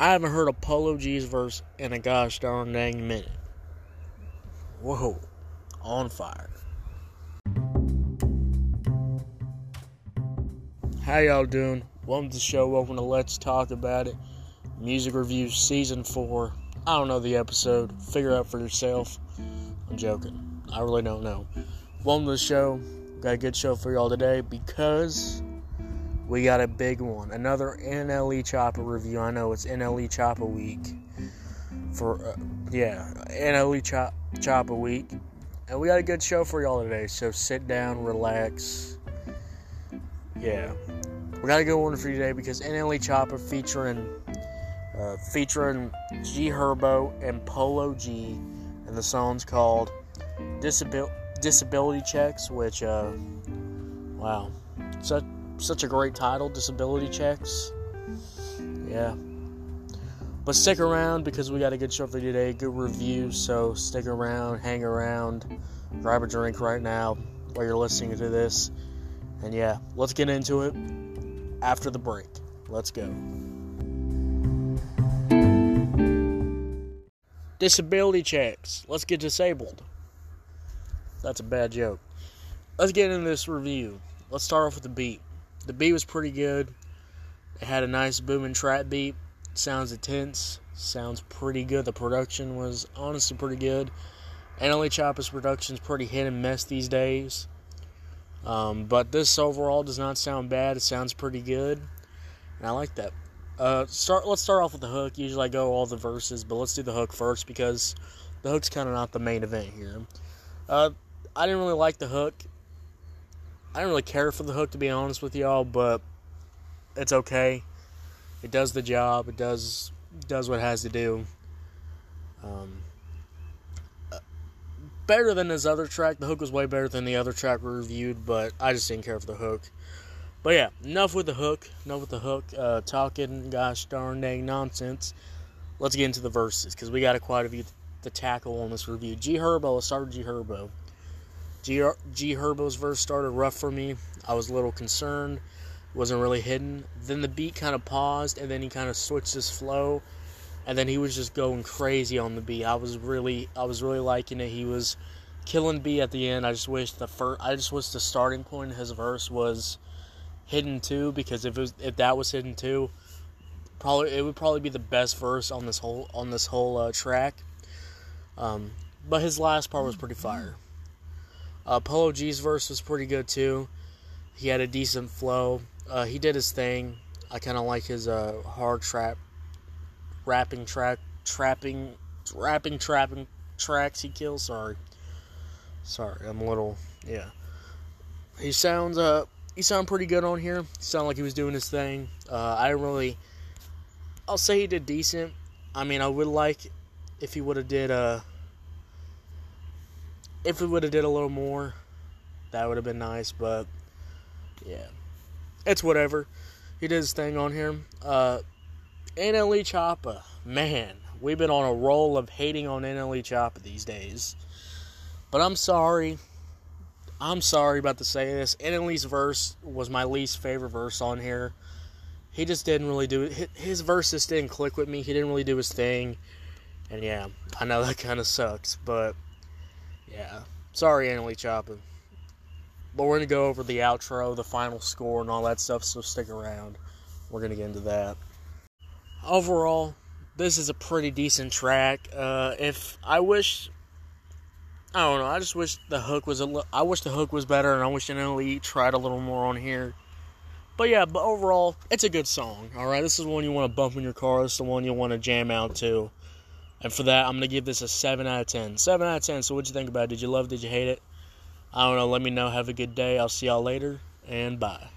I haven't heard a Polo G's verse in a gosh darn dang minute. Whoa, on fire. How y'all doing? Welcome to the show. Welcome to Let's Talk About It. Music Review Season 4. I don't know the episode. Figure out for yourself. I'm joking. I really don't know. Welcome to the show. Got a good show for y'all today because we got a big one. Another NLE Choppa review. I know it's NLE Choppa week. For, uh, yeah, NLE Chop, Choppa week. And we got a good show for y'all today. So sit down, relax. Yeah. We got a good one for you today because NLE Choppa featuring uh, featuring G Herbo and Polo G, and the song's called Disabil- Disability Checks, which, uh, wow, such, such a great title, Disability Checks. Yeah. But stick around because we got a good show for you today, good review, so stick around, hang around, grab a drink right now while you're listening to this. And yeah, let's get into it after the break. Let's go. Disability checks. Let's get disabled. That's a bad joke. Let's get into this review. Let's start off with the beat. The beat was pretty good. It had a nice booming trap beat. Sounds intense. Sounds pretty good. The production was honestly pretty good. NLE Choppa's production's pretty hit and miss these days. Um, but this overall does not sound bad. It sounds pretty good, and I like that. Uh, start. Let's start off with the hook. Usually I go all the verses, but let's do the hook first because the hook's kind of not the main event here. Uh, I didn't really like the hook. I don't really care for the hook to be honest with y'all, but it's okay. It does the job. It does does what it has to do. Um, better than his other track. The hook was way better than the other track we reviewed, but I just didn't care for the hook. But yeah, enough with the hook. Enough with the hook. Uh, talking, gosh darn dang nonsense. Let's get into the verses because we got a quite a few to tackle on this review. G Herbo, let's start G Herbo. G, G Herbo's verse started rough for me. I was a little concerned. Wasn't really hidden. Then the beat kind of paused, and then he kind of switched his flow and then he was just going crazy on the beat. I was really, I was really liking it. He was killing B at the end. I just wish the first, I just wish the starting point of his verse was hidden too, because if it was, if that was hidden too, probably it would probably be the best verse on this whole on this whole uh, track. Um, but his last part was pretty fire. Uh, Polo G's verse was pretty good too. He had a decent flow. Uh, he did his thing. I kind of like his uh, hard trap rapping track, trapping, rapping, trapping tracks he kills. Sorry, sorry, I'm a little, yeah. He sounds, uh, he sounded pretty good on here. He sounded like he was doing his thing. Uh, I really, I'll say he did decent. I mean, I would like if he would have did, uh, if he would have did a little more, that would have been nice. But yeah, it's whatever. He did his thing on here. Uh, NLE Choppa, man, we've been on a roll of hating on NLE Choppa these days. But I'm sorry. I'm sorry about to say this. NLE's verse was my least favorite verse on here. He just didn't really do it. His verse just didn't click with me. He didn't really do his thing. And yeah, I know that kind of sucks. But yeah, sorry, NLE Choppa. But we're going to go over the outro, the final score, and all that stuff, so stick around. We're going to get into that overall, this is a pretty decent track. Uh, if I wish, I don't know. I just wish the hook was a. Li- I wish the hook was better, and I wish NLE tried a little more on here. But yeah, but overall, it's a good song. All right, this is one you want to bump in your car. This is the one you want to jam out to. And for that, I'm gonna give this a seven out of ten. Seven out of ten. So what'd you think about it? Did you love? it? Did you hate it? I don't know. Let me know. Have a good day. I'll see y'all later, and bye.